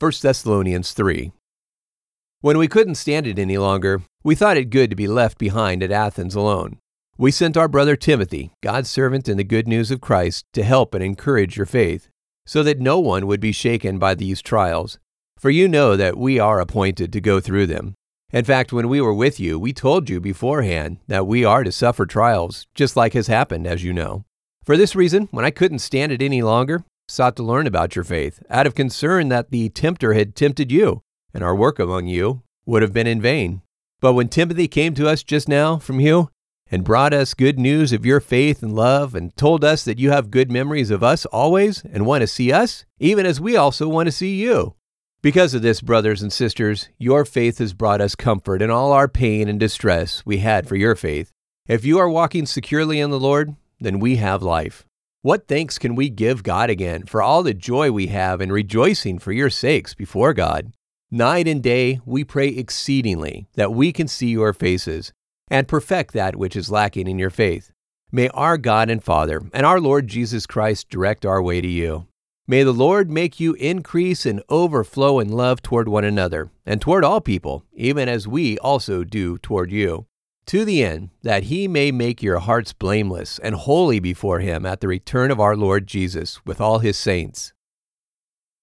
1 Thessalonians 3. When we couldn't stand it any longer, we thought it good to be left behind at Athens alone. We sent our brother Timothy, God's servant in the good news of Christ, to help and encourage your faith, so that no one would be shaken by these trials. For you know that we are appointed to go through them. In fact, when we were with you, we told you beforehand that we are to suffer trials, just like has happened, as you know. For this reason, when I couldn't stand it any longer, sought to learn about your faith, out of concern that the tempter had tempted you, and our work among you would have been in vain. But when Timothy came to us just now from you, and brought us good news of your faith and love, and told us that you have good memories of us always and want to see us, even as we also want to see you. Because of this, brothers and sisters, your faith has brought us comfort in all our pain and distress we had for your faith. If you are walking securely in the Lord, then we have life. What thanks can we give God again for all the joy we have in rejoicing for your sakes before God? Night and day we pray exceedingly that we can see your faces and perfect that which is lacking in your faith. May our God and Father and our Lord Jesus Christ direct our way to you. May the Lord make you increase and overflow in love toward one another and toward all people, even as we also do toward you to the end that he may make your hearts blameless and holy before him at the return of our Lord Jesus with all his saints.